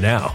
now.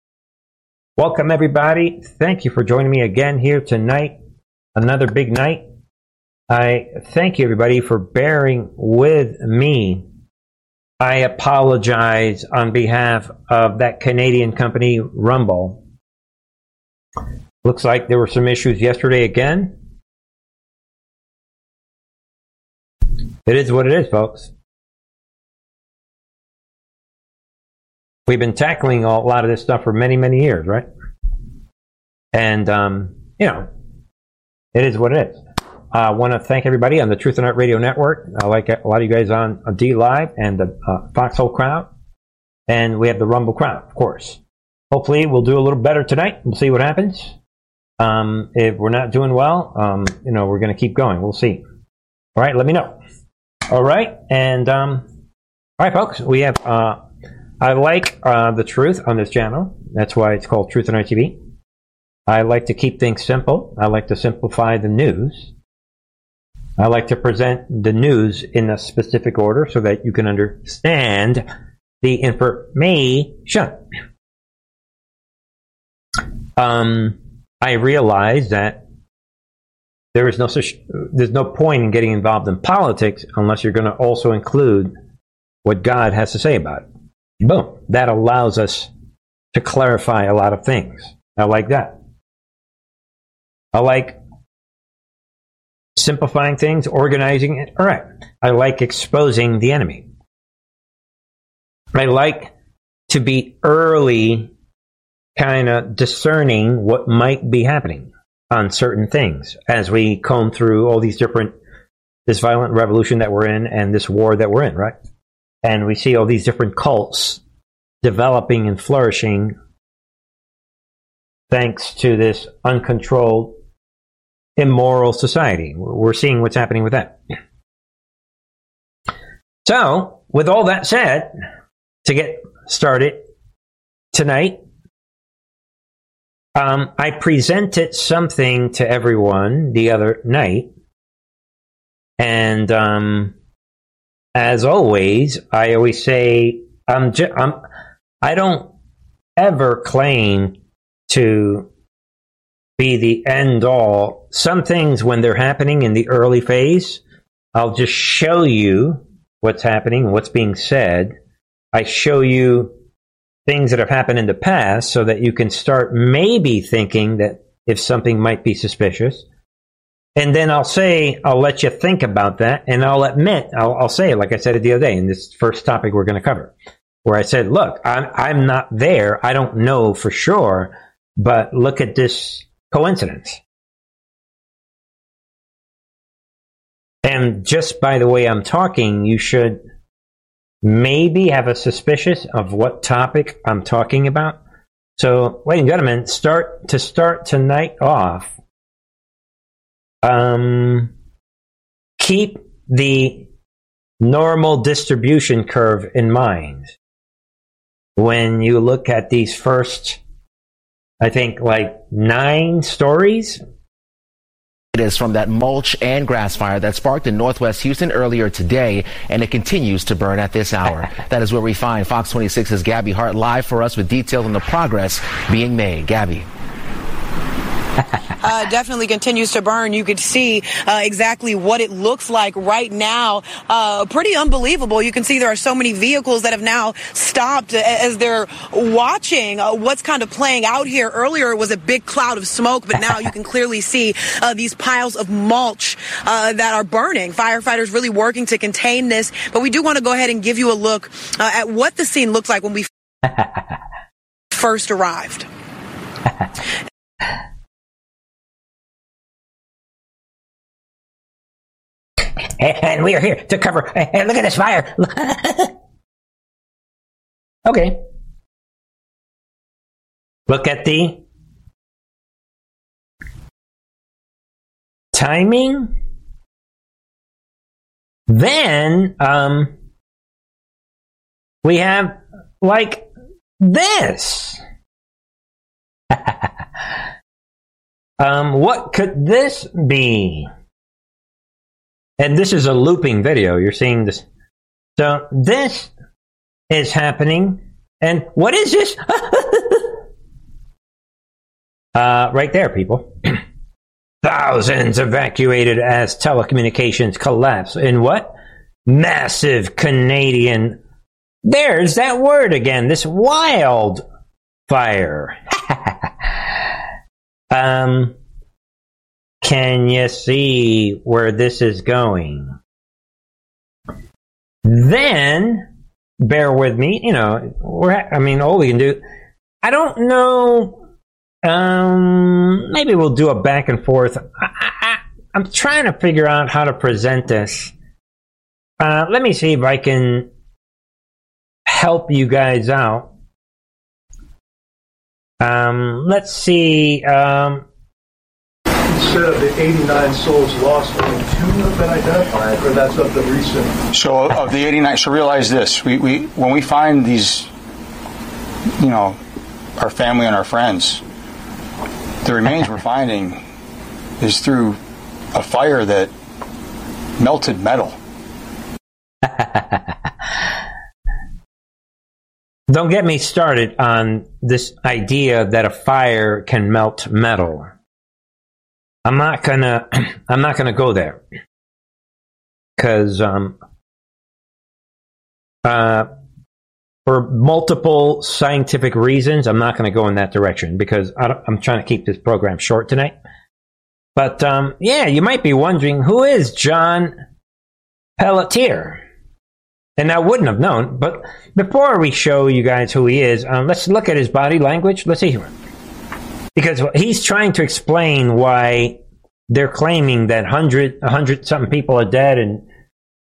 Welcome, everybody. Thank you for joining me again here tonight. Another big night. I thank you, everybody, for bearing with me. I apologize on behalf of that Canadian company, Rumble. Looks like there were some issues yesterday again. It is what it is, folks. We've been tackling a lot of this stuff for many, many years, right? And, um, you know, it is what it is. I want to thank everybody on the Truth and Art Radio Network. I like a lot of you guys on, on DLive and the uh, Foxhole crowd. And we have the Rumble crowd, of course. Hopefully, we'll do a little better tonight. We'll see what happens. Um, if we're not doing well, um, you know, we're going to keep going. We'll see. All right, let me know. All right, and um, all right, folks, we have. Uh, I like uh, the truth on this channel. That's why it's called Truth and Art TV. I like to keep things simple. I like to simplify the news. I like to present the news in a specific order so that you can understand the information. Um, I realize that there is no such, there's no point in getting involved in politics unless you're going to also include what God has to say about it. Boom. That allows us to clarify a lot of things. I like that. I like simplifying things, organizing it. All right. I like exposing the enemy. I like to be early, kind of discerning what might be happening on certain things as we comb through all these different, this violent revolution that we're in and this war that we're in, right? And we see all these different cults developing and flourishing thanks to this uncontrolled, immoral society. We're seeing what's happening with that. So, with all that said, to get started tonight, um, I presented something to everyone the other night, and um, as always, I always say I'm, ju- I'm I don't ever claim to be the end all. Some things, when they're happening in the early phase, I'll just show you what's happening, what's being said. I show you things that have happened in the past so that you can start maybe thinking that if something might be suspicious. And then I'll say, I'll let you think about that, and I'll admit, I'll, I'll say, like I said the other day in this first topic we're going to cover, where I said, look, I'm, I'm not there. I don't know for sure, but look at this coincidence. And just by the way I'm talking, you should maybe have a suspicious of what topic I'm talking about. So, ladies and gentlemen, start to start tonight off. Um, keep the normal distribution curve in mind when you look at these first, I think, like nine stories it is from that mulch and grass fire that sparked in northwest Houston earlier today, and it continues to burn at this hour. that is where we find Fox 26's Gabby Hart live for us with details on the progress being made. Gabby. Uh, definitely continues to burn. You could see uh, exactly what it looks like right now. Uh, pretty unbelievable. You can see there are so many vehicles that have now stopped as they're watching uh, what's kind of playing out here. Earlier it was a big cloud of smoke, but now you can clearly see uh, these piles of mulch uh, that are burning. Firefighters really working to contain this, but we do want to go ahead and give you a look at what the scene looks like when we first arrived. and we are here to cover. And look at this fire. okay. Look at the timing. Then um, we have like this. um, what could this be? And this is a looping video. You're seeing this. So this is happening. And what is this? uh, right there, people. Thousands evacuated as telecommunications collapse in what? Massive Canadian. There's that word again. This wild fire. um, can you see where this is going? Then, bear with me. You know, we're. I mean, all we can do. I don't know um, maybe we'll do a back and forth. I, am trying to figure out how to present this. Uh, let me see if I can help you guys out. Um, let's see. Um, Instead of the 89 souls lost, only two have been identified, or that's of the recent. So of the 89, so realize this: we, we when we find these, you know, our family and our friends, the remains we're finding is through a fire that melted metal. Don't get me started on this idea that a fire can melt metal. I'm not gonna I'm not gonna go there. Cause um uh for multiple scientific reasons, I'm not going to go in that direction because I'm trying to keep this program short tonight. But um, yeah, you might be wondering who is John Pelletier? And I wouldn't have known. But before we show you guys who he is, um, let's look at his body language. Let's see here. Because he's trying to explain why they're claiming that 100, 100 something people are dead and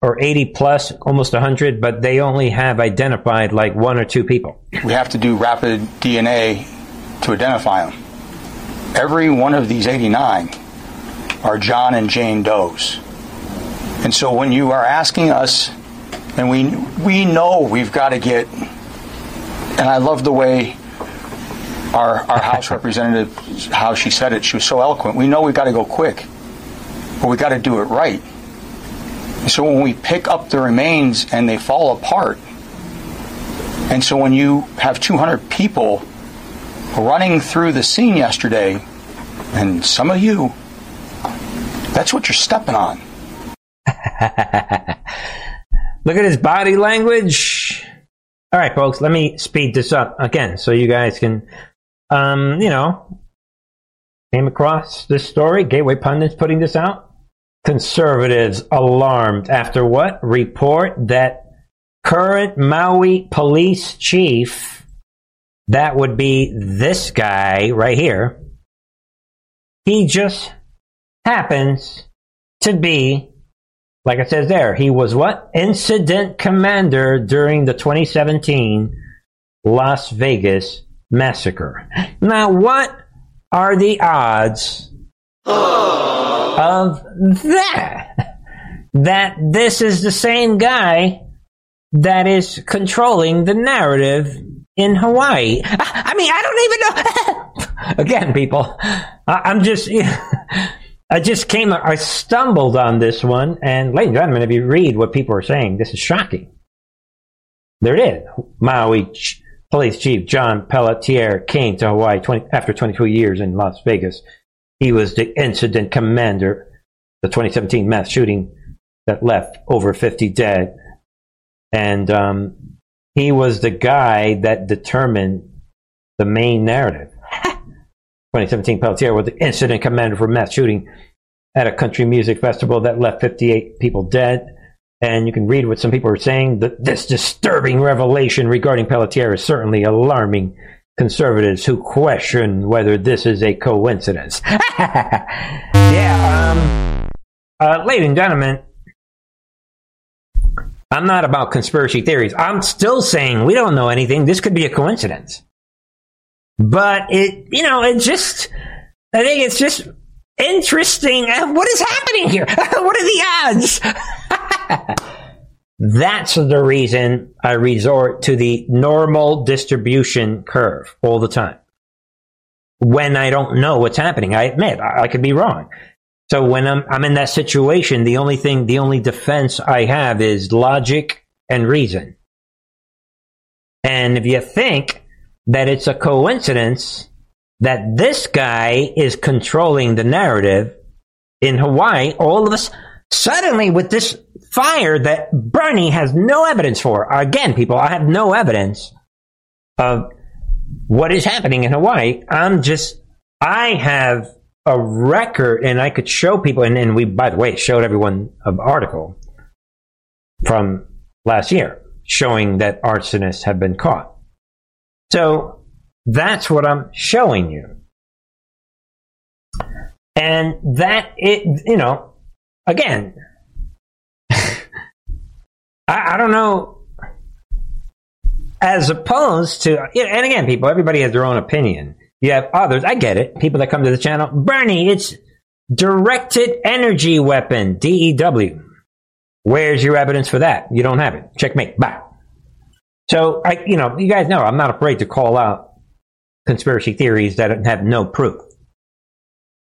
or 80 plus, almost 100, but they only have identified like one or two people. We have to do rapid DNA to identify them. Every one of these 89 are John and Jane Does. And so when you are asking us, and we, we know we've got to get, and I love the way our, our House representative, how she said it, she was so eloquent. We know we've got to go quick, but we've got to do it right. So when we pick up the remains and they fall apart, and so when you have 200 people running through the scene yesterday, and some of you, that's what you're stepping on. Look at his body language. All right, folks, let me speed this up again so you guys can, um, you know, came across this story. Gateway Pundits putting this out. Conservatives alarmed after what? Report that current Maui police chief, that would be this guy right here, he just happens to be, like I says there, he was what? Incident commander during the 2017 Las Vegas massacre. Now, what are the odds? of that. That this is the same guy that is controlling the narrative in Hawaii. I, mean, I don't even know. Again, people, I, am just, I just came, I stumbled on this one, and ladies and gentlemen, if you read what people are saying, this is shocking. There it is. Maui Police Chief John Pelletier came to Hawaii 20, after 22 years in Las Vegas he was the incident commander, the 2017 mass shooting that left over 50 dead. And um, he was the guy that determined the main narrative. 2017 Pelletier was the incident commander for mass shooting at a country music festival that left 58 people dead. And you can read what some people are saying. That this disturbing revelation regarding Pelletier is certainly alarming conservatives who question whether this is a coincidence. yeah, um, uh, ladies and gentlemen, I'm not about conspiracy theories. I'm still saying we don't know anything. This could be a coincidence. But it, you know, it just, I think it's just interesting. Uh, What is happening here? what are the odds? That's the reason I resort to the normal distribution curve all the time. When I don't know what's happening, I admit I, I could be wrong. So when I'm, I'm in that situation, the only thing, the only defense I have is logic and reason. And if you think that it's a coincidence that this guy is controlling the narrative in Hawaii, all of us suddenly with this fire that Bernie has no evidence for. Again, people, I have no evidence of what is happening in Hawaii. I'm just, I have a record and I could show people, and, we, by the way, showed everyone an article from last year showing that arsonists have been caught. So that's what I'm showing you. And that it, you know, again, I, I don't know. As opposed to, and again, people, everybody has their own opinion. You have others, I get it. People that come to the channel, Bernie, it's directed energy weapon, DEW. Where's your evidence for that? You don't have it. Checkmate. Bye. So, I, you know, you guys know I'm not afraid to call out conspiracy theories that have no proof.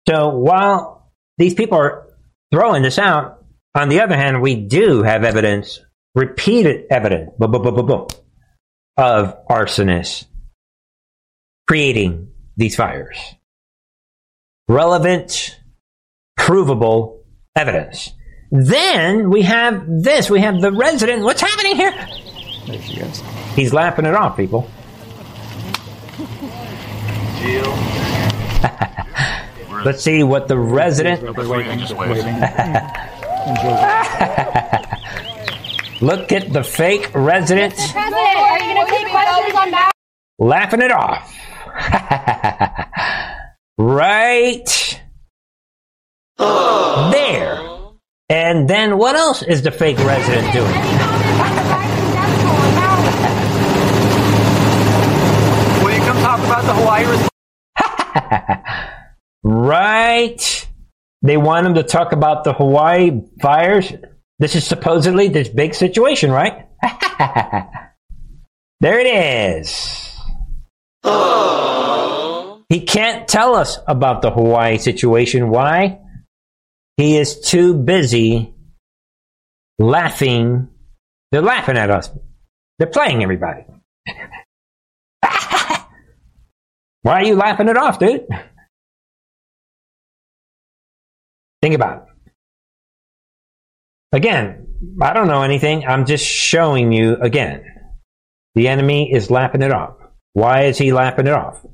So while these people are throwing this out, on the other hand, we do have evidence, repeated evidence, boom, boom, boom, boom, boom, of arsonists creating these fires. Relevant, provable evidence. Then we have this. We have the resident. What's happening here? There she goes. He's laughing it off, people. Let's see what the resident. Look at the fake resident President, are you going to take questions on that? laughing it off. right there. And then what else is the fake resident doing? Will you come talk about the Hawaii response? Right. They want him to talk about the Hawaii fires. This is supposedly this big situation, right? there it is. He can't tell us about the Hawaii situation. Why? He is too busy laughing. They're laughing at us. They're playing everybody. Why are you laughing it off, dude? Think about it. Again, I don't know anything. I'm just showing you again. The enemy is laughing it off. Why is he laughing it off?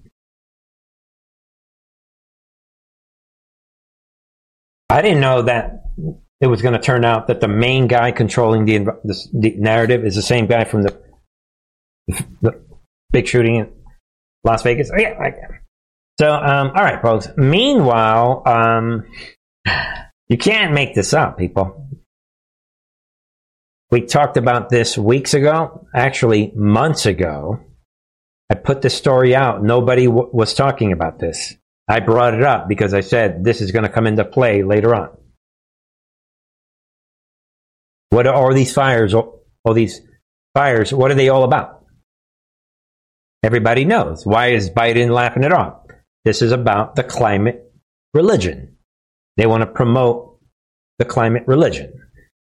I didn't know that it was going to turn out that the main guy controlling the, the, the narrative is the same guy from the, the big shooting in Las Vegas. Oh, yeah, so, um, all right, folks. Meanwhile, um, you can't make this up, people. We talked about this weeks ago, actually months ago. I put this story out. Nobody w- was talking about this. I brought it up because I said this is going to come into play later on. What are all these fires? All these fires, what are they all about? Everybody knows. Why is Biden laughing it off? This is about the climate religion. They want to promote the climate religion.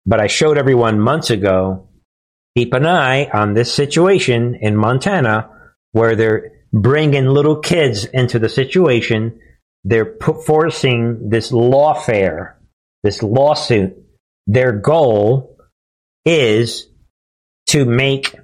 But I showed everyone months ago, keep an eye on this situation in Montana where they're bringing little kids into the situation. They're forcing this lawfare, this lawsuit. Their goal is to make,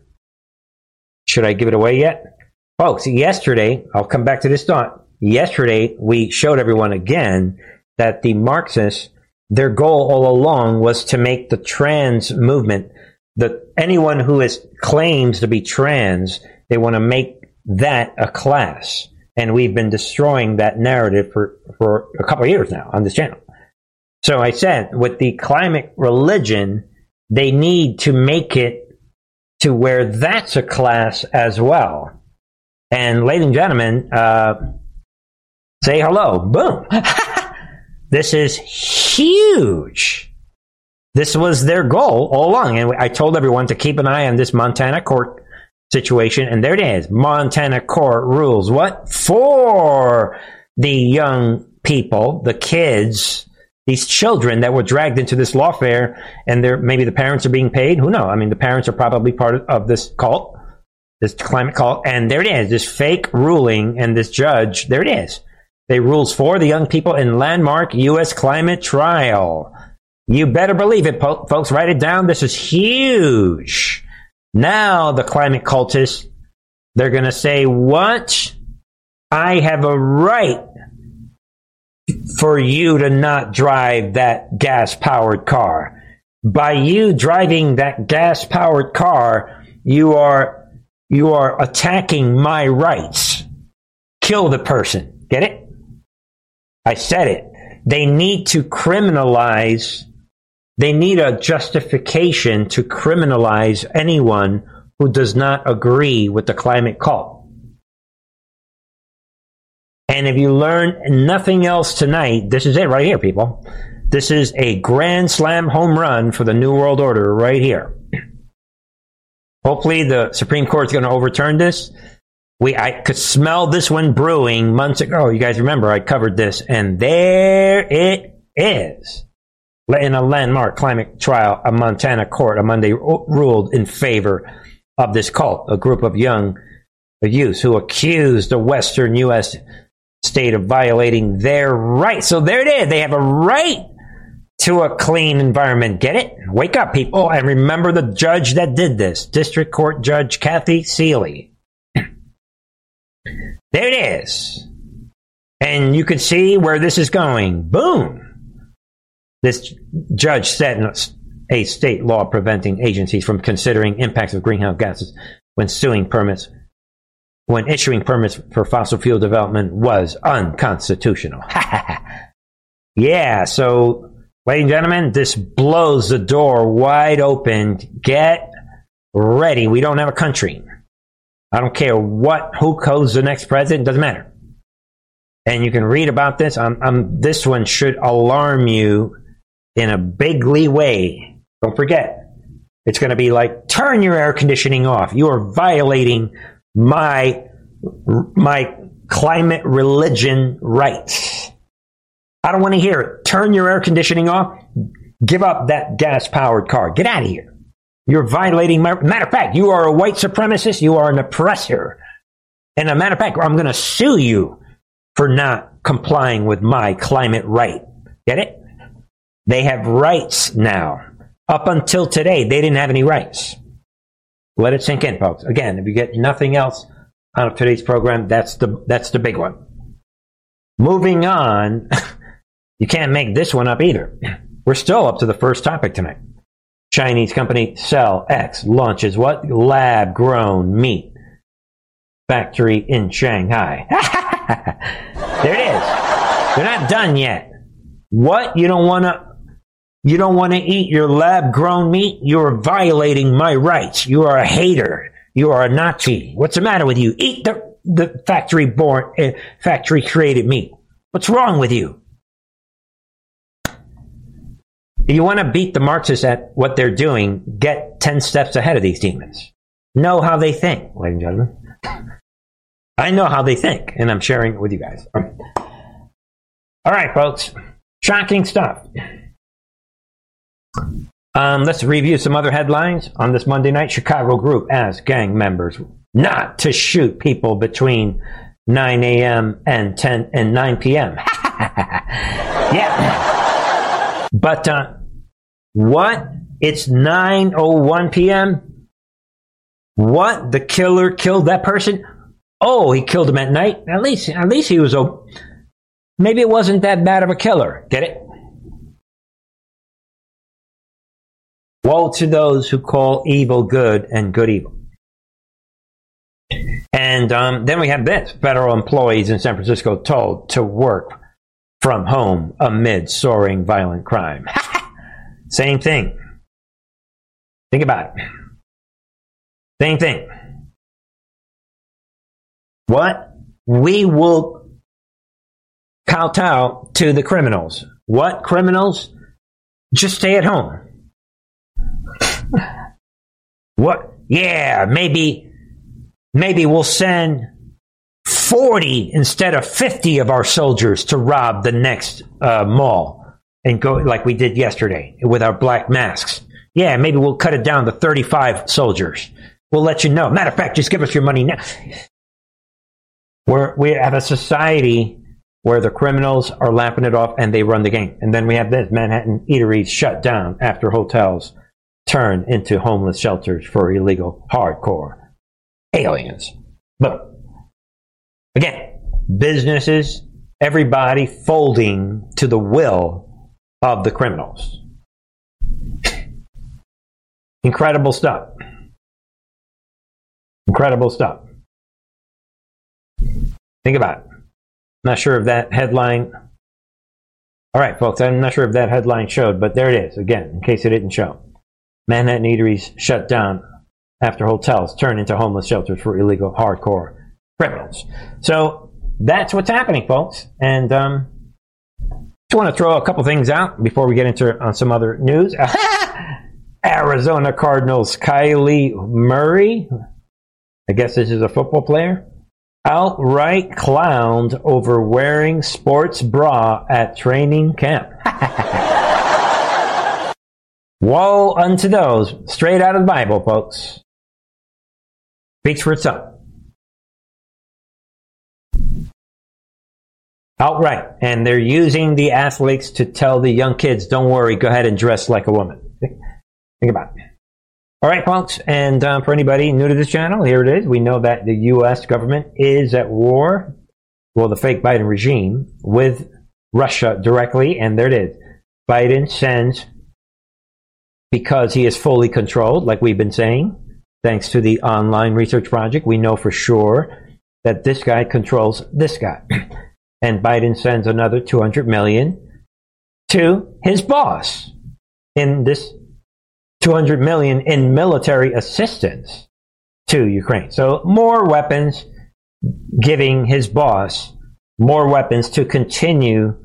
should I give it away yet? Folks, yesterday, I'll come back to this thought. Yesterday, we showed everyone again that the Marxists, their goal all along was to make the trans movement, that anyone who is claims to be trans, they want to make that a class. And we've been destroying that narrative for, for a couple of years now on this channel. So I said, with the climate religion, they need to make it to where that's a class as well. And ladies and gentlemen, uh, say hello. Boom. this is huge. This was their goal all along. And I told everyone to keep an eye on this Montana court situation. And there it is. Montana court rules what? For the young people, the kids, these children that were dragged into this lawfare and they're, maybe the parents are being paid. Who knows? I mean, the parents are probably part of this cult, this climate cult. And there it is, this fake ruling and this judge, there it is. They rules for the young people in landmark U.S. climate trial. You better believe it, po- folks. Write it down. This is huge. Now the climate cultists, they're going to say, what? I have a right for you to not drive that gas powered car. By you driving that gas powered car, you are, you are attacking my rights. Kill the person. Get it? I said it. They need to criminalize, they need a justification to criminalize anyone who does not agree with the climate cult. And if you learn nothing else tonight, this is it right here, people. This is a grand slam home run for the New World Order right here. Hopefully, the Supreme Court is going to overturn this. We, I could smell this one brewing months ago. Oh, you guys remember I covered this, and there it is. In a landmark climate trial, a Montana court on Monday ruled in favor of this cult, a group of young youths who accused the Western U.S. state of violating their rights. So there it is. They have a right to a clean environment. Get it? Wake up, people, and remember the judge that did this, District Court Judge Kathy Seeley. There it is. And you can see where this is going. Boom. This judge said a state law preventing agencies from considering impacts of greenhouse gases when suing permits, when issuing permits for fossil fuel development was unconstitutional. yeah, so, ladies and gentlemen, this blows the door wide open. Get ready. We don't have a country. I don't care what who goes the next president, doesn't matter. And you can read about this. Um, um, this one should alarm you in a bigly way. Don't forget, it's going to be like turn your air conditioning off. You are violating my my climate religion rights. I don't want to hear it. Turn your air conditioning off. Give up that gas powered car. Get out of here. You're violating my. Matter of fact, you are a white supremacist. You are an oppressor. And a matter of fact, I'm going to sue you for not complying with my climate right. Get it? They have rights now. Up until today, they didn't have any rights. Let it sink in, folks. Again, if you get nothing else out of today's program, that's the that's the big one. Moving on, you can't make this one up either. We're still up to the first topic tonight. Chinese company CellX launches what? Lab grown meat factory in Shanghai. there it is. They're not done yet. What? You don't want to you don't want to eat your lab grown meat? You're violating my rights. You are a hater. You are a Nazi. What's the matter with you? Eat the, the factory born, uh, factory created meat. What's wrong with you? If you want to beat the Marxists at what they're doing, get 10 steps ahead of these demons. Know how they think, ladies and gentlemen. I know how they think, and I'm sharing it with you guys. All right, folks. Shocking stuff. Um, let's review some other headlines on this Monday night. Chicago group asks gang members not to shoot people between 9 a.m. and 10 and 9 p.m. yeah. But uh, what? It's 9:01 p.m. What? The killer killed that person? Oh, he killed him at night. At least, at least he was. A, maybe it wasn't that bad of a killer. Get it? Woe to those who call evil good and good evil. And um, then we have this federal employees in San Francisco told to work from home amid soaring violent crime. Same thing. Think about it. Same thing. What? We will kowtow to the criminals. What criminals? Just stay at home. What? Yeah, maybe, maybe we'll send 40 instead of 50 of our soldiers to rob the next uh, mall and go like we did yesterday with our black masks. Yeah, maybe we'll cut it down to 35 soldiers. We'll let you know. Matter of fact, just give us your money now. We're, we have a society where the criminals are lapping it off and they run the game. And then we have this Manhattan eateries shut down after hotels turn into homeless shelters for illegal hardcore aliens. But again, businesses, everybody folding to the will of the criminals. Incredible stuff. Incredible stuff. Think about it. Not sure if that headline. All right, folks, I'm not sure if that headline showed, but there it is again, in case it didn't show. Manhattan eateries shut down after hotels turn into homeless shelters for illegal hardcore criminals. So that's what's happening, folks. And um, just want to throw a couple things out before we get into uh, some other news. Arizona Cardinals Kyler Murray, I guess this is a football player, outright clowned over wearing sports bra at training camp. Woe unto those, straight out of the Bible, folks. Speaks for itself. Outright. And they're using the athletes to tell the young kids, don't worry, go ahead and dress like a woman. Think about it. All right, folks, and um, for anybody new to this channel, here it is. We know that the U.S. government is at war, well, the fake Biden regime, with Russia directly, and there it is. Biden sends, because he is fully controlled, like we've been saying, thanks to the online research project, we know for sure that this guy controls this guy. and Biden sends another 200 million to his boss in this 200 million in military assistance to Ukraine. So more weapons giving his boss more weapons to continue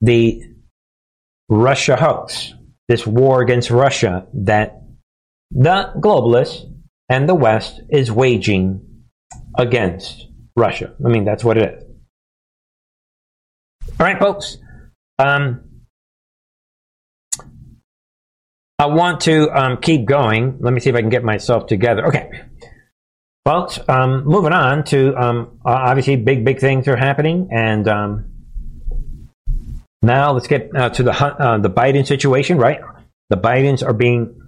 the Russia hoax, this war against Russia that the globalists and the West is waging against Russia. I mean, that's what it is. All right, folks. Um, I want to um, keep going. Let me see if I can get myself together. Okay. Folks, um, moving on to um, obviously big, big things are happening. And um, now let's get uh, to the, uh, the Biden situation, right? The Bidens are being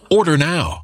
Order now.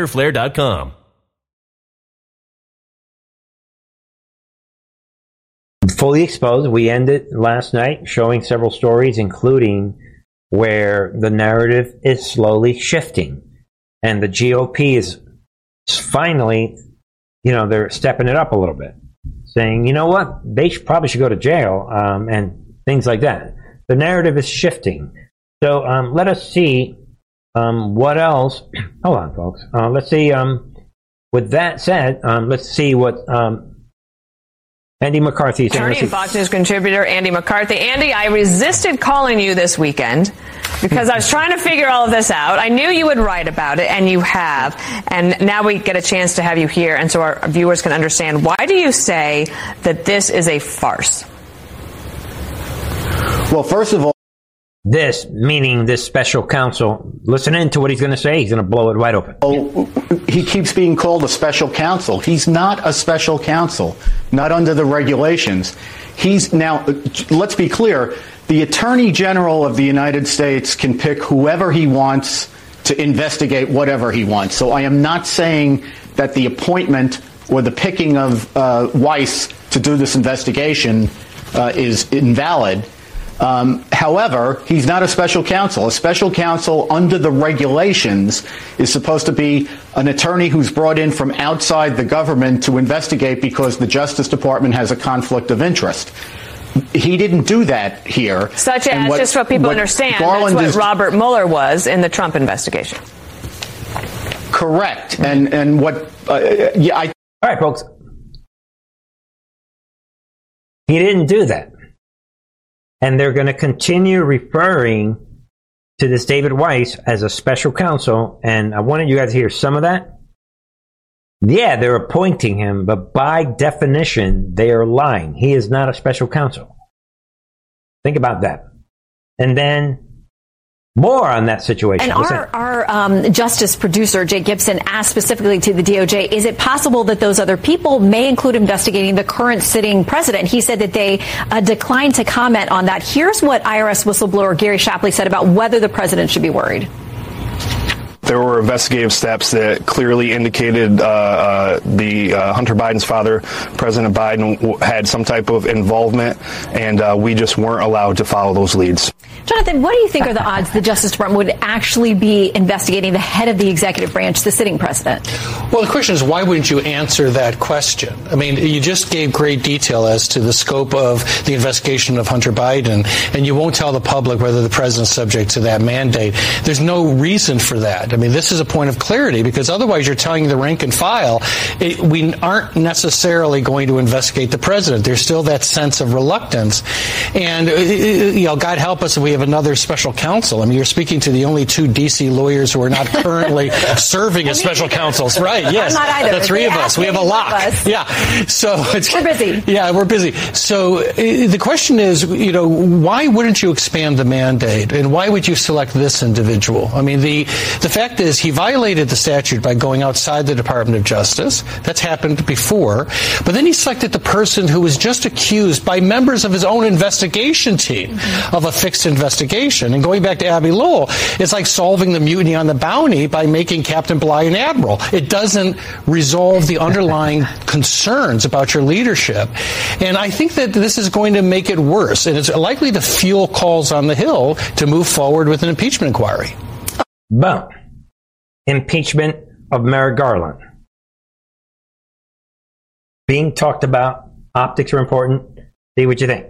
Fully exposed. We ended last night showing several stories, including where the narrative is slowly shifting, and the GOP is finally, you know, they're stepping it up a little bit, saying, you know what, they should, probably should go to jail, um, and things like that. The narrative is shifting. So um, let us see um, what else? Hold on, folks. Uh, let's see. Um, with that said, um, let's see what um, Andy McCarthy is. Attorney and Fox News contributor Andy McCarthy. Andy, I resisted calling you this weekend because I was trying to figure all of this out. I knew you would write about it, and you have. And now we get a chance to have you here, and so our viewers can understand. Why do you say that this is a farce? Well, first of all, this, meaning this special counsel, listen in to what he's going to say. He's going to blow it wide open. Oh, he keeps being called a special counsel. He's not a special counsel, not under the regulations. He's now, let's be clear, the Attorney General of the United States can pick whoever he wants to investigate whatever he wants. So I am not saying that the appointment or the picking of uh, Weiss to do this investigation uh, is invalid. Um, however, he's not a special counsel. A special counsel under the regulations is supposed to be an attorney who's brought in from outside the government to investigate because the Justice Department has a conflict of interest. He didn't do that here. Such as, what, just so people understand, Garland that's what is, Robert Mueller was in the Trump investigation. Correct. And and what? Uh, yeah, I. All right, folks. He didn't do that and they're going to continue referring to this David Weiss as a special counsel. And I wanted you guys to hear some of that. Yeah, they're appointing him, but by definition, they are lying. He is not a special counsel. Think about that. And then more on that situation. And our, our um, justice producer, Jake Gibson, asked specifically to the DOJ, is it possible that those other people may include investigating the current sitting president? He said that they uh, declined to comment on that. Here's what IRS whistleblower Gary Shapley said about whether the president should be worried there were investigative steps that clearly indicated uh, uh, the uh, Hunter Biden's father, President Biden, had some type of involvement, and uh, we just weren't allowed to follow those leads. Jonathan, what do you think are the odds the Justice Department would actually be investigating the head of the executive branch, the sitting president? Well, the question is, why wouldn't you answer that question? I mean, you just gave great detail as to the scope of the investigation of Hunter Biden, and you won't tell the public whether the president's subject to that mandate. There's no reason for that. I mean, this is a point of clarity because otherwise you're telling the rank and file it, we aren't necessarily going to investigate the president. There's still that sense of reluctance, and uh, you know, God help us if we have another special counsel. I mean, you're speaking to the only two D.C. lawyers who are not currently serving as special counsels, right? Yes, not either. the three They of us. We have a lot. one of us. Yeah. So it's, We're busy. Yeah, we're busy. So uh, the question is, you know, why wouldn't you expand the mandate, and why would you select this individual? I mean, the the fact is, he violated the statute by going outside the Department of Justice. That's happened before. But then he selected the person who was just accused by members of his own investigation team mm-hmm. of a fixed investigation. And going back to Abbe Lowell, it's like solving the mutiny on the bounty by making Captain Bligh an admiral. It doesn't resolve the underlying concerns about your leadership. And I think that this is going to make it worse. And it's likely to fuel calls on the Hill to move forward with an impeachment inquiry. Boom. Impeachment of Merrick Garland. Being talked about. Optics are important. See what you think.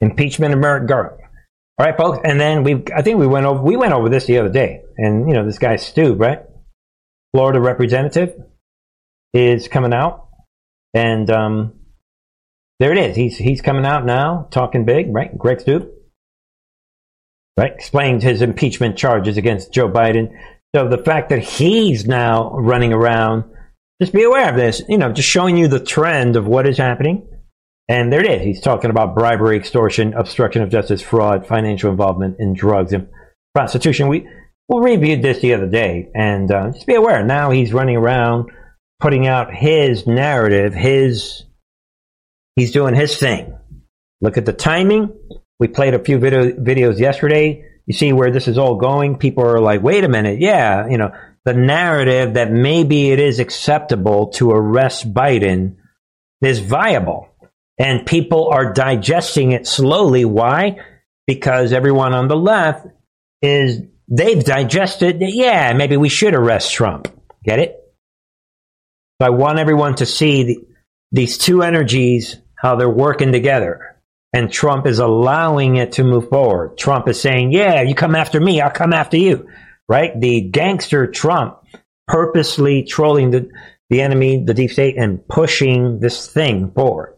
Impeachment of Merrick Garland. All right, folks. And then we, I think we went over, we went over this the other day. And you know, this guy Steube, right? Florida representative is coming out, and um, there it is. He's he's coming out now, talking big, right? Greg Steube, right? Explains his impeachment charges against Joe Biden. So the fact that he's now running around, just be aware of this. You know, just showing you the trend of what is happening. And there it is. He's talking about bribery, extortion, obstruction of justice, fraud, financial involvement in drugs and prostitution. We we reviewed this the other day, and uh, just be aware. Now he's running around, putting out his narrative. His he's doing his thing. Look at the timing. We played a few video, videos yesterday. You see where this is all going. People are like, "Wait a minute, yeah, you know." The narrative that maybe it is acceptable to arrest Biden is viable. And people are digesting it slowly. Why? Because everyone on the left is, they've digested yeah, maybe we should arrest Trump. Get it? So I want everyone to see the, these two energies, how they're working together. And Trump is allowing it to move forward. Trump is saying, yeah, you come after me, I'll come after you. Right? The gangster Trump purposely trolling the, the enemy, the deep state, and pushing this thing forward.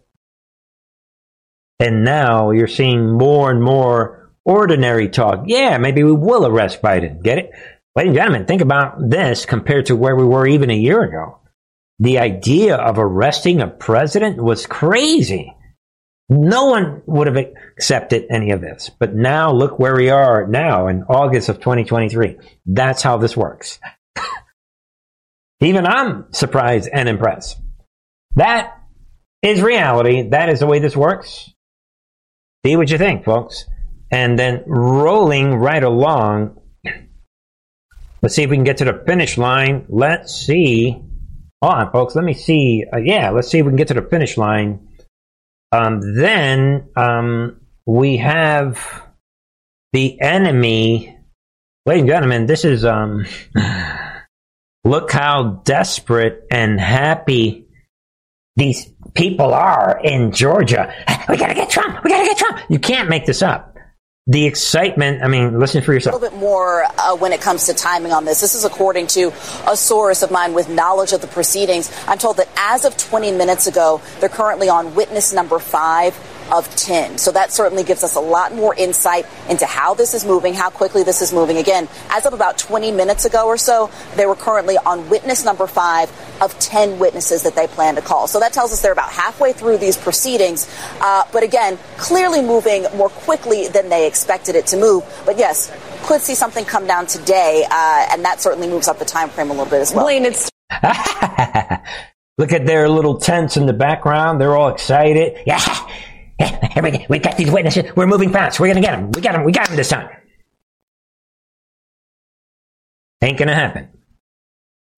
And now you're seeing more and more ordinary talk. Yeah, maybe we will arrest Biden. Get it? Ladies and gentlemen, think about this compared to where we were even a year ago. The idea of arresting a president was crazy. No one would have accepted any of this. But now look where we are now in August of 2023. That's how this works. Even I'm surprised and impressed. That is reality. That is the way this works. See what you think, folks. And then rolling right along. Let's see if we can get to the finish line. Let's see. Hold on, folks. Let me see. Uh, yeah, let's see if we can get to the finish line. Um, then um, we have the enemy. Ladies and gentlemen, this is. Um, look how desperate and happy these people are in Georgia. We gotta get Trump. We gotta get Trump. You can't make this up. The excitement. I mean, listen for yourself. A little bit more uh, when it comes to timing on this. This is according to a source of mine with knowledge of the proceedings. I'm told that as of 20 minutes ago, they're currently on witness number five of 10. So that certainly gives us a lot more insight into how this is moving, how quickly this is moving. Again, as of about 20 minutes ago or so, they were currently on witness number five of 10 witnesses that they plan to call. So that tells us they're about halfway through these proceedings. Uh, but again, clearly moving more quickly than they expected it to move. But yes, could see something come down today, uh, and that certainly moves up the time frame a little bit as well. Blaine, it's Look at their little tents in the background. They're all excited. Yeah. Here we, got these witnesses. We're moving fast. We're going to get them. We got them. We got them this time. Ain't going to happen.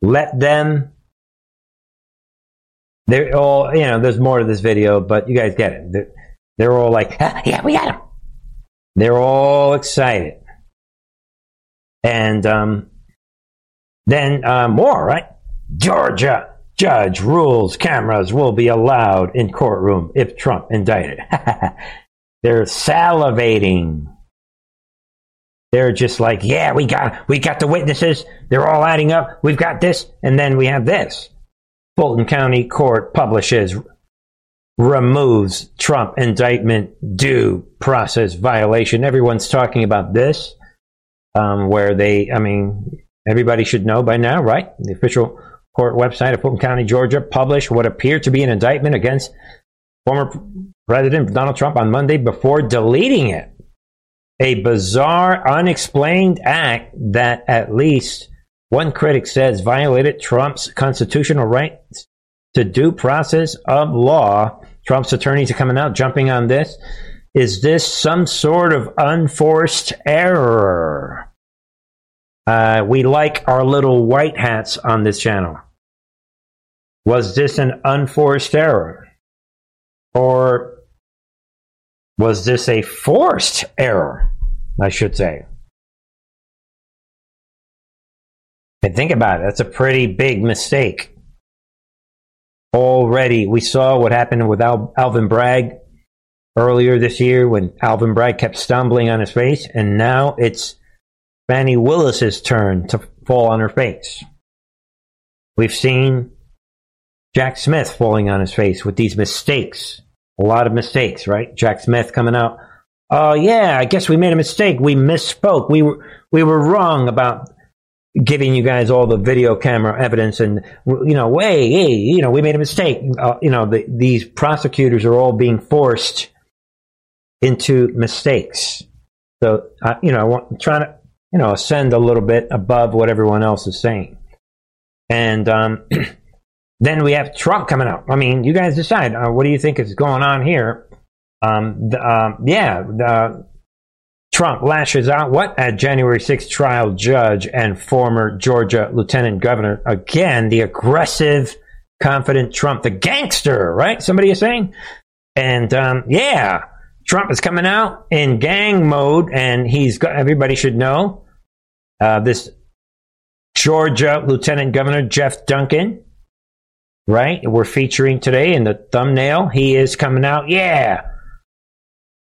Let them. They're all, you know, there's more to this video, but you guys get it. They're, they're all like, "Ah, yeah, we got them. They're all excited. And um, then uh, more, right? Georgia judge rules cameras will be allowed in courtroom if Trump indicted. They're salivating. They're just like, yeah, we got we got the witnesses. They're all adding up. We've got this, and then we have this. Fulton County Court publishes removes Trump indictment due process violation. Everyone's talking about this, um, where they, I mean, everybody should know by now, right? The official court website of Fulton County, Georgia, published what appeared to be an indictment against former President Donald Trump on Monday before deleting it. A bizarre, unexplained act that at least one critic says violated Trump's constitutional rights to due process of law. Trump's attorneys are coming out, jumping on this. Is this some sort of unforced error? Uh, we like our little white hats on this channel. Was this an unforced error? Or was this a forced error? I should say. And think about it, that's a pretty big mistake. Already, we saw what happened with Al- Alvin Bragg earlier this year when Alvin Bragg kept stumbling on his face, and now it's Fani Willis's turn to fall on her face. We've seen Jack Smith falling on his face with these mistakes. A lot of mistakes, right? Jack Smith coming out. Oh yeah, I guess we made a mistake. We misspoke. We were we were wrong about giving you guys all the video camera evidence and you know way hey, you know we made a mistake uh, you know the, these prosecutors are all being forced into mistakes so uh, you know i'm trying to you know ascend a little bit above what everyone else is saying and um, then we have trump coming out i mean you guys decide uh, what do you think is going on here um, the, um, yeah the, Trump lashes out what at January 6th trial judge and former Georgia lieutenant governor. Again, the aggressive, confident Trump, the gangster, right? Somebody is saying? And um, yeah, Trump is coming out in gang mode, and he's got everybody should know uh, this Georgia Lieutenant Governor Jeff Duncan, right? We're featuring today in the thumbnail. He is coming out. Yeah,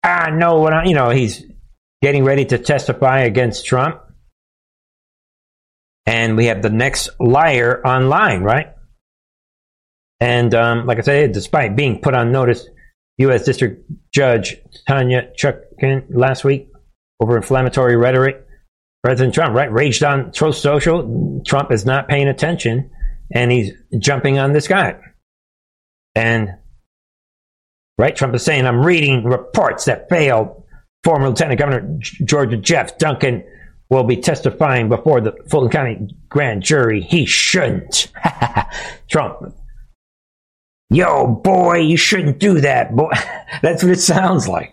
I know what I, you know. He's getting ready to testify against Trump. And we have the next liar online, right? And um, like I said, despite being put on notice, U.S. District Judge Tanya Chutkan last week over inflammatory rhetoric, President Trump, right, raged on Social. Trump is not paying attention, and he's jumping on this guy. And right, Trump is saying, "I'm reading reports that failed Former Lieutenant Governor Georgia Jeff Duncan will be testifying before the Fulton County grand jury. He shouldn't. Trump. Yo, boy, you shouldn't do that, boy. That's what it sounds like.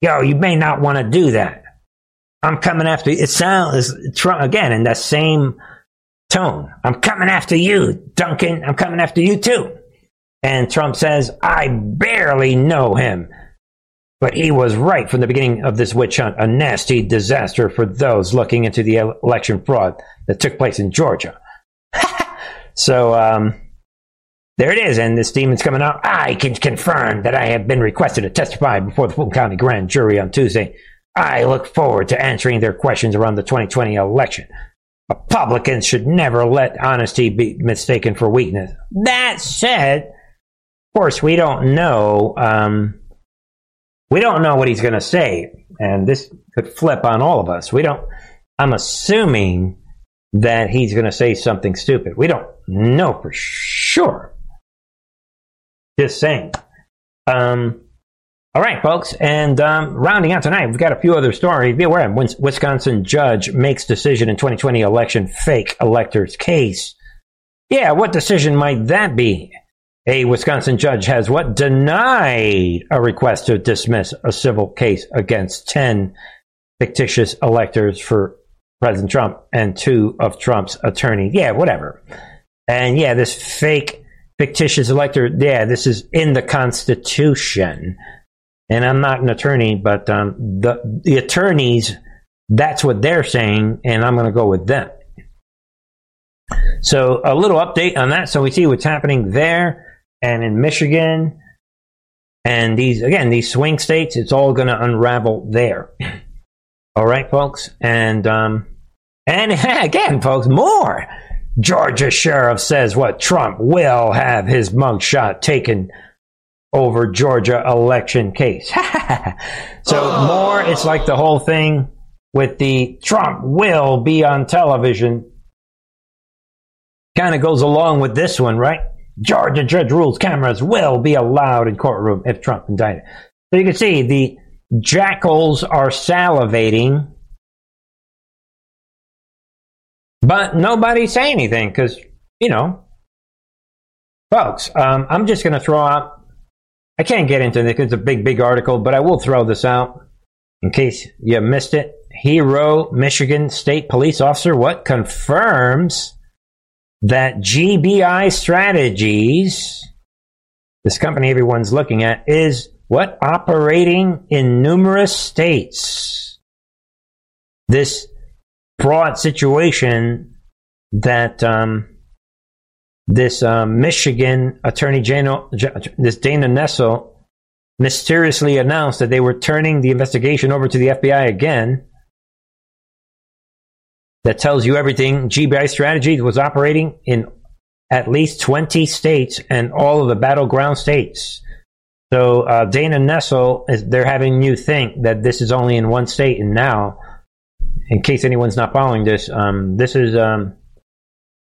Yo, you may not want to do that. I'm coming after you. It sounds Trump again in that same tone. I'm coming after you, Duncan. I'm coming after you too. And Trump says, I barely know him. But he was right from the beginning of this witch hunt, a nasty disaster for those looking into the election fraud that took place in Georgia. so, um, there it is, and this demon's coming out. I can confirm that I have been requested to testify before the Fulton County Grand Jury on Tuesday. I look forward to answering their questions around the 2020 election. Republicans should never let honesty be mistaken for weakness. That said, of course, we don't know um, we don't know what he's going to say, and this could flip on all of us. We don't. I'm assuming that he's going to say something stupid. We don't know for sure. Just saying. Um, all right, folks, and um, rounding out tonight, we've got a few other stories. Be aware: Wisconsin judge makes decision in 2020 election fake electors case. Yeah, what decision might that be? A Wisconsin judge has what? Denied a request to dismiss a civil case against 10 fictitious electors for President Trump and two of Trump's attorneys. Yeah, whatever. And yeah, this fake fictitious elector, yeah, this is in the Constitution. And I'm not an attorney, but um, the, the attorneys, that's what they're saying, and I'm going to go with them. So a little update on that. So we see what's happening there and in Michigan and these again these swing states it's all going to unravel there all right folks and um and again folks more georgia sheriff says what trump will have his mugshot taken over Georgia election case. so more, it's like the whole thing with the Trump will be on television. Kind of goes along with this one, right? Georgia judge rules cameras will be allowed in courtroom if Trump indicted. So you can see the jackals are salivating, but nobody say anything because you know, folks. Um, I'm just going to throw out. I can't get into this; it's a big, big article, but I will throw this out in case you missed it. Hero, Michigan State Police officer, what confirms that GBI Strategies, this company everyone's looking at, is what? Operating in numerous states. This fraud situation that um, this uh, Michigan Attorney General, this Dana Nessel, mysteriously announced that they were turning the investigation over to the FBI again. That tells you everything. GBI Strategy was operating in at least 20 states and all of the battleground states. So uh, Dana Nessel is they're having you think that this is only in one state, and now, in case anyone's not following this, um, this is um,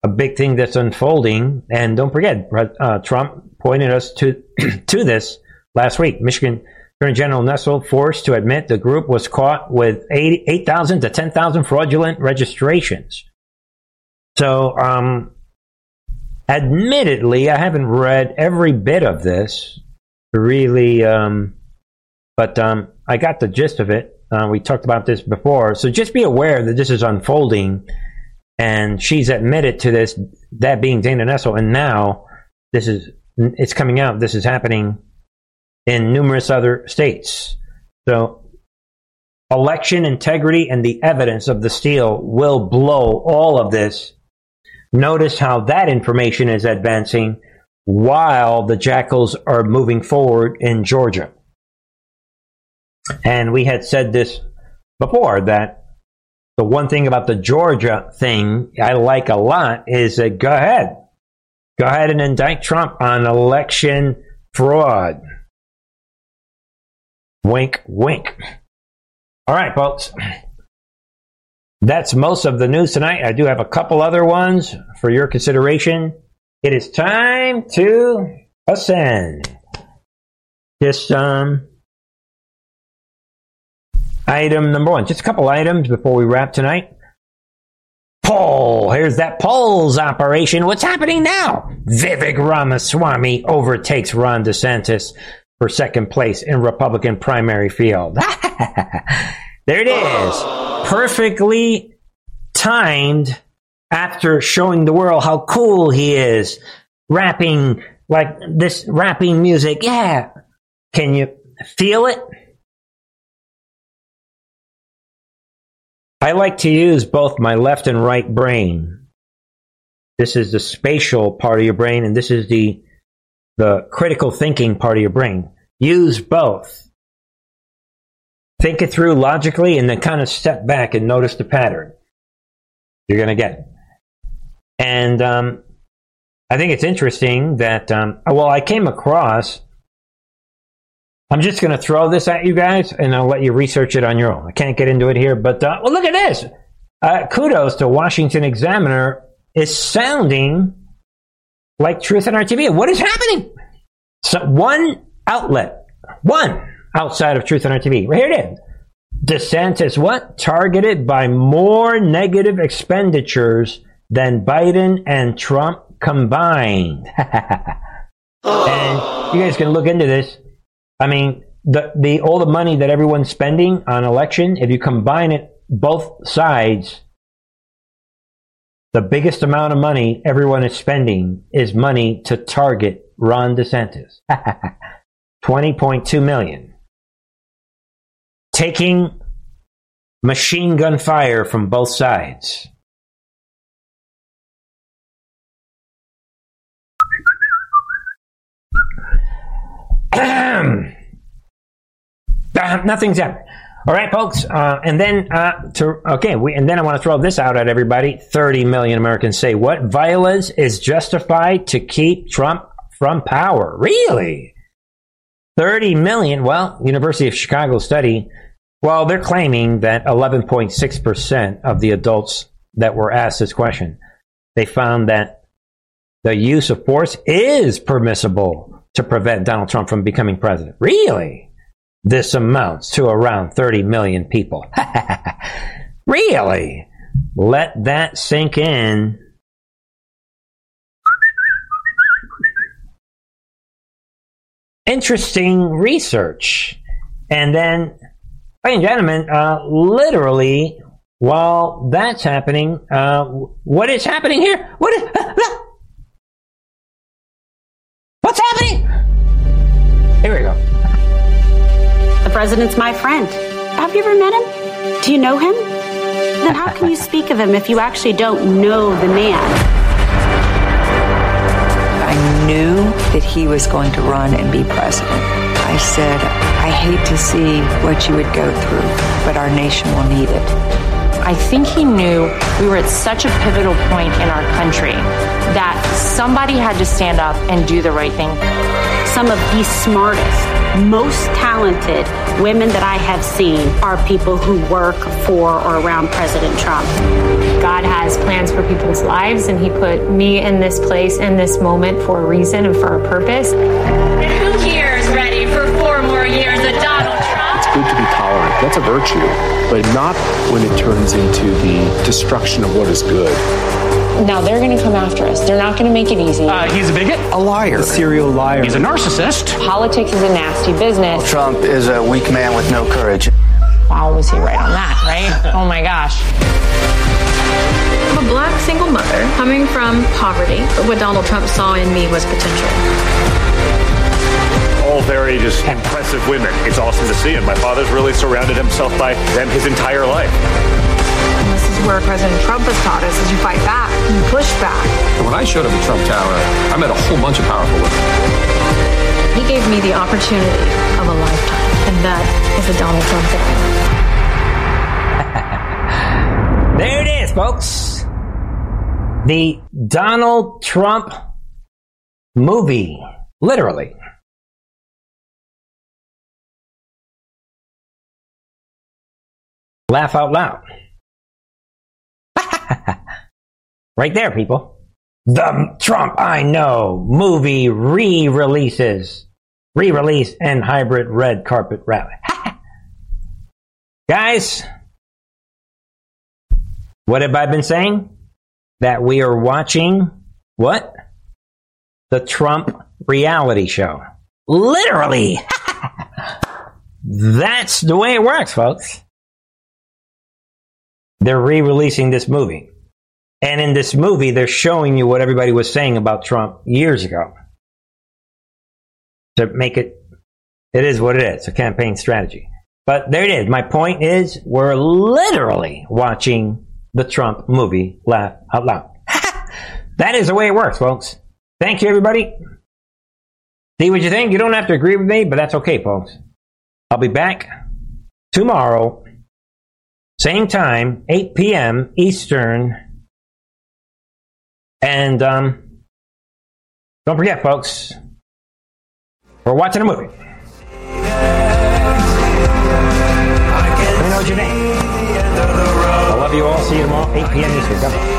a big thing that's unfolding. And don't forget, uh, Trump pointed us to to this last week. Michigan Attorney General Nessel forced to admit the group was caught with 8,000 to 10,000 fraudulent registrations. So, um, admittedly, I haven't read every bit of this really, um, but um, I got the gist of it. Uh, we talked about this before. So just be aware that this is unfolding and she's admitted to this, that being Dana Nessel, and now this is it's coming out. This is happening in numerous other states. So, election integrity and the evidence of the steal will blow all of this. Notice how that information is advancing while the jackals are moving forward in Georgia. And we had said this before that the one thing about the Georgia thing I like a lot is that go ahead. Go ahead and indict Trump on election fraud. Wink, wink. All right, folks. That's most of the news tonight. I do have a couple other ones for your consideration. It is time to ascend. Just um Item number one. Just a couple items before we wrap tonight. Poll. Here's that polls operation. What's happening now? Vivek Ramaswamy overtakes Ron DeSantis for second place in Republican primary field. there it is. Perfectly timed after showing the world how cool he is. Rapping like this rapping music. Yeah. Can you feel it? I like to use both my left and right brain. This is the spatial part of your brain, and this is the the critical thinking part of your brain. Use both. Think it through logically, and then kind of step back and notice the pattern you're going to get. It. And um, I think it's interesting that um, well, I came across I'm just going to throw this at you guys, and I'll let you research it on your own. I can't get into it here, but uh, well, look at this. Uh, kudos to Washington Examiner is sounding like Truth and Art TV. What is happening? So one outlet, one outside of Truth and Art TV. Right here it is. DeSantis, what? Targeted by more negative expenditures than Biden and Trump combined. and you guys can look into this. I mean, the the all the money that everyone's spending on election, if you combine it both sides, the biggest amount of money everyone is spending is money to target Ron DeSantis. 20.2 million. Taking machine gun fire from both sides. Nothing's happened. All right, folks, uh, and then uh, to okay, we, and then I want to throw this out at everybody. Thirty million Americans say what violence is justified to keep Trump from power. Really? 30 million. Well, University of Chicago study. Well, they're claiming that 11.6% of the adults that were asked this question, they found that the use of force is permissible to prevent Donald Trump from becoming president. Really? This amounts to around 30 million people. really? Let that sink in. Interesting research. And then, ladies and gentlemen, uh, literally, while that's happening, uh, what is happening here? What is. president's my friend. Have you ever met him? Do you know him? Then how can you speak of him if you actually don't know the man? I knew that he was going to run and be president. I said, I hate to see what you would go through, but our nation will need it. I think he knew we were at such a pivotal point in our country that somebody had to stand up and do the right thing. Some of the smartest, most talented women that I have seen are people who work for or around President Trump. God has plans for people's lives, and He put me in this place in this moment for a reason and for a purpose. And who here is ready for four more years of Donald Trump? It's good to be tolerant. That's a virtue, but not when it turns into the destruction of what is good. Now they're going to come after us. They're not going to make it easy. Uh, he's a bigot, a liar, a serial liar. He's a narcissist. Politics is a nasty business. Trump is a weak man with no courage. Wow, was he right on that, right? oh my gosh. I'm a black single mother coming from poverty. What Donald Trump saw in me was potential. All very just impressive women. It's awesome to see, and my father's really surrounded himself by them his entire life. And this is where President Trump has taught us: is you fight back, you push back. When I showed up at Trump Tower, I met a whole bunch of powerful women. He gave me the opportunity of a lifetime, and that is a Donald Trump thing. there it is, folks. The Donald Trump movie, literally. Laugh out loud. right there, people. The Trump I Know movie re releases. Re release and hybrid red carpet rally. Guys, what have I been saying? That we are watching what? The Trump reality show. Literally. That's the way it works, folks. They're re releasing this movie. And in this movie, they're showing you what everybody was saying about Trump years ago. To make it, it is what it is, a campaign strategy. But there it is. My point is, we're literally watching the Trump movie laugh out loud. that is the way it works, folks. Thank you, everybody. See what you think. You don't have to agree with me, but that's okay, folks. I'll be back tomorrow, same time, 8 p.m. Eastern. And um, don't forget, folks, we're watching a movie. Let me know your name. I love you all. See you tomorrow, 8 p.m. Eastern. Come on.